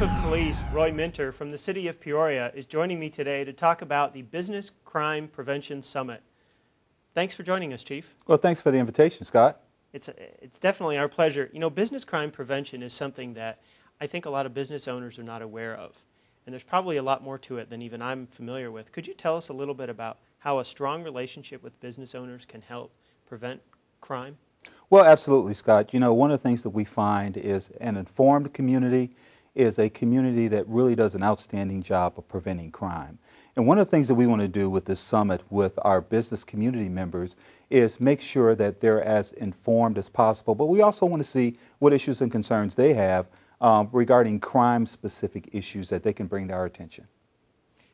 Roy Minter from the City of Peoria is joining me today to talk about the Business Crime Prevention Summit. Thanks for joining us, Chief. Well, thanks for the invitation, Scott. It's, it's definitely our pleasure. You know, business crime prevention is something that I think a lot of business owners are not aware of. And there's probably a lot more to it than even I'm familiar with. Could you tell us a little bit about how a strong relationship with business owners can help prevent crime? Well, absolutely, Scott. You know, one of the things that we find is an informed community is a community that really does an outstanding job of preventing crime. And one of the things that we want to do with this summit with our business community members is make sure that they're as informed as possible. But we also want to see what issues and concerns they have um, regarding crime specific issues that they can bring to our attention.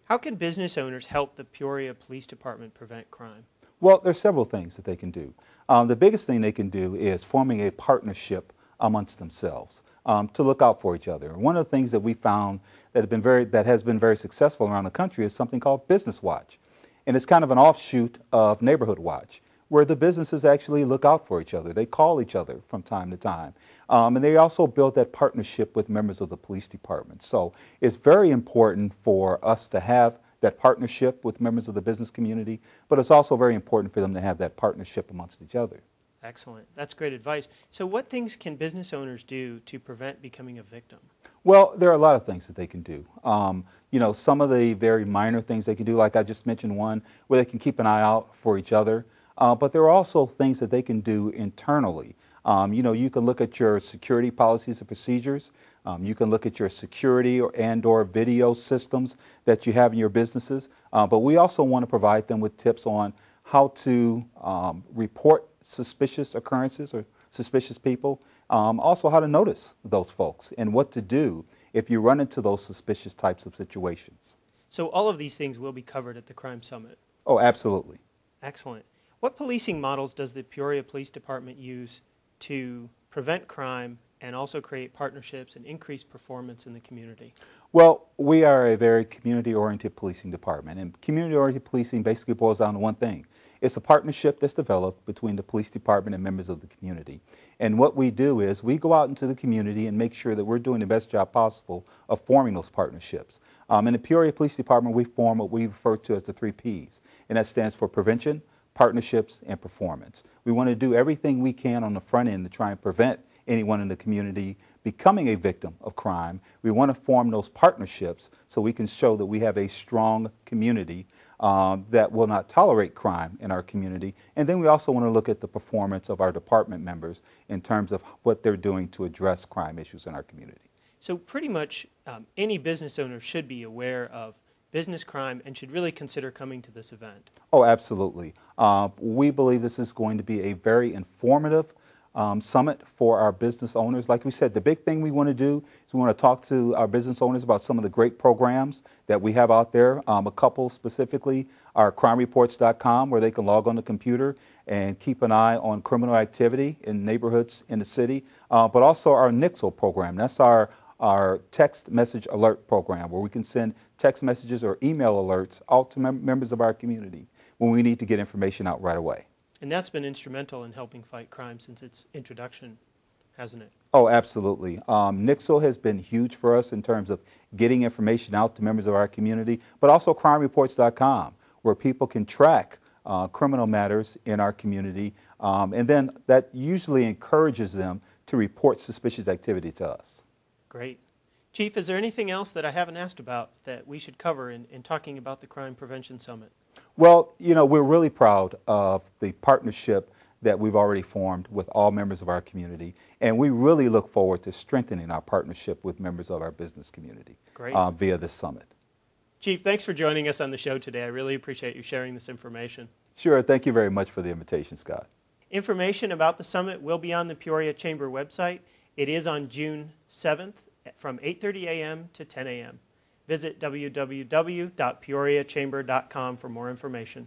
How can business owners help the Peoria Police Department prevent crime? Well, there's several things that they can do. Um, the biggest thing they can do is forming a partnership amongst themselves um, to look out for each other. One of the things that we found that, have been very, that has been very successful around the country is something called Business Watch. And it's kind of an offshoot of Neighborhood Watch, where the businesses actually look out for each other. They call each other from time to time. Um, and they also build that partnership with members of the police department. So it's very important for us to have that partnership with members of the business community, but it's also very important for them to have that partnership amongst each other. Excellent. That's great advice. So, what things can business owners do to prevent becoming a victim? Well, there are a lot of things that they can do. Um, you know, some of the very minor things they can do, like I just mentioned one, where they can keep an eye out for each other. Uh, but there are also things that they can do internally. Um, you know, you can look at your security policies and procedures. Um, you can look at your security or, and or video systems that you have in your businesses. Uh, but we also want to provide them with tips on how to um, report suspicious occurrences or suspicious people. Um, also, how to notice those folks and what to do if you run into those suspicious types of situations. So, all of these things will be covered at the Crime Summit. Oh, absolutely. Excellent. What policing models does the Peoria Police Department use to prevent crime and also create partnerships and increase performance in the community? Well, we are a very community oriented policing department, and community oriented policing basically boils down to one thing it's a partnership that's developed between the police department and members of the community. And what we do is we go out into the community and make sure that we're doing the best job possible of forming those partnerships. Um, in the Peoria Police Department, we form what we refer to as the three Ps, and that stands for prevention, partnerships, and performance. We want to do everything we can on the front end to try and prevent anyone in the community becoming a victim of crime. We want to form those partnerships so we can show that we have a strong community um, that will not tolerate crime in our community. And then we also want to look at the performance of our department members in terms of what they're doing to address crime issues in our community. So, pretty much um, any business owner should be aware of business crime and should really consider coming to this event. Oh, absolutely. Uh, we believe this is going to be a very informative um, summit for our business owners. Like we said, the big thing we want to do is we want to talk to our business owners about some of the great programs that we have out there. Um, a couple specifically are crimereports.com, where they can log on the computer and keep an eye on criminal activity in neighborhoods in the city, uh, but also our Nixle program. That's our our text message alert program, where we can send text messages or email alerts out to mem- members of our community when we need to get information out right away. And that's been instrumental in helping fight crime since its introduction, hasn't it? Oh, absolutely. Um, Nixle has been huge for us in terms of getting information out to members of our community, but also crimereports.com, where people can track uh, criminal matters in our community. Um, and then that usually encourages them to report suspicious activity to us. Great. Chief, is there anything else that I haven't asked about that we should cover in, in talking about the Crime Prevention Summit? Well, you know, we're really proud of the partnership that we've already formed with all members of our community, and we really look forward to strengthening our partnership with members of our business community uh, via this summit. Chief, thanks for joining us on the show today. I really appreciate you sharing this information. Sure. Thank you very much for the invitation, Scott. Information about the summit will be on the Peoria Chamber website. It is on June 7th from 8:30 a.m. to 10 a.m. Visit www.peoriachamber.com for more information.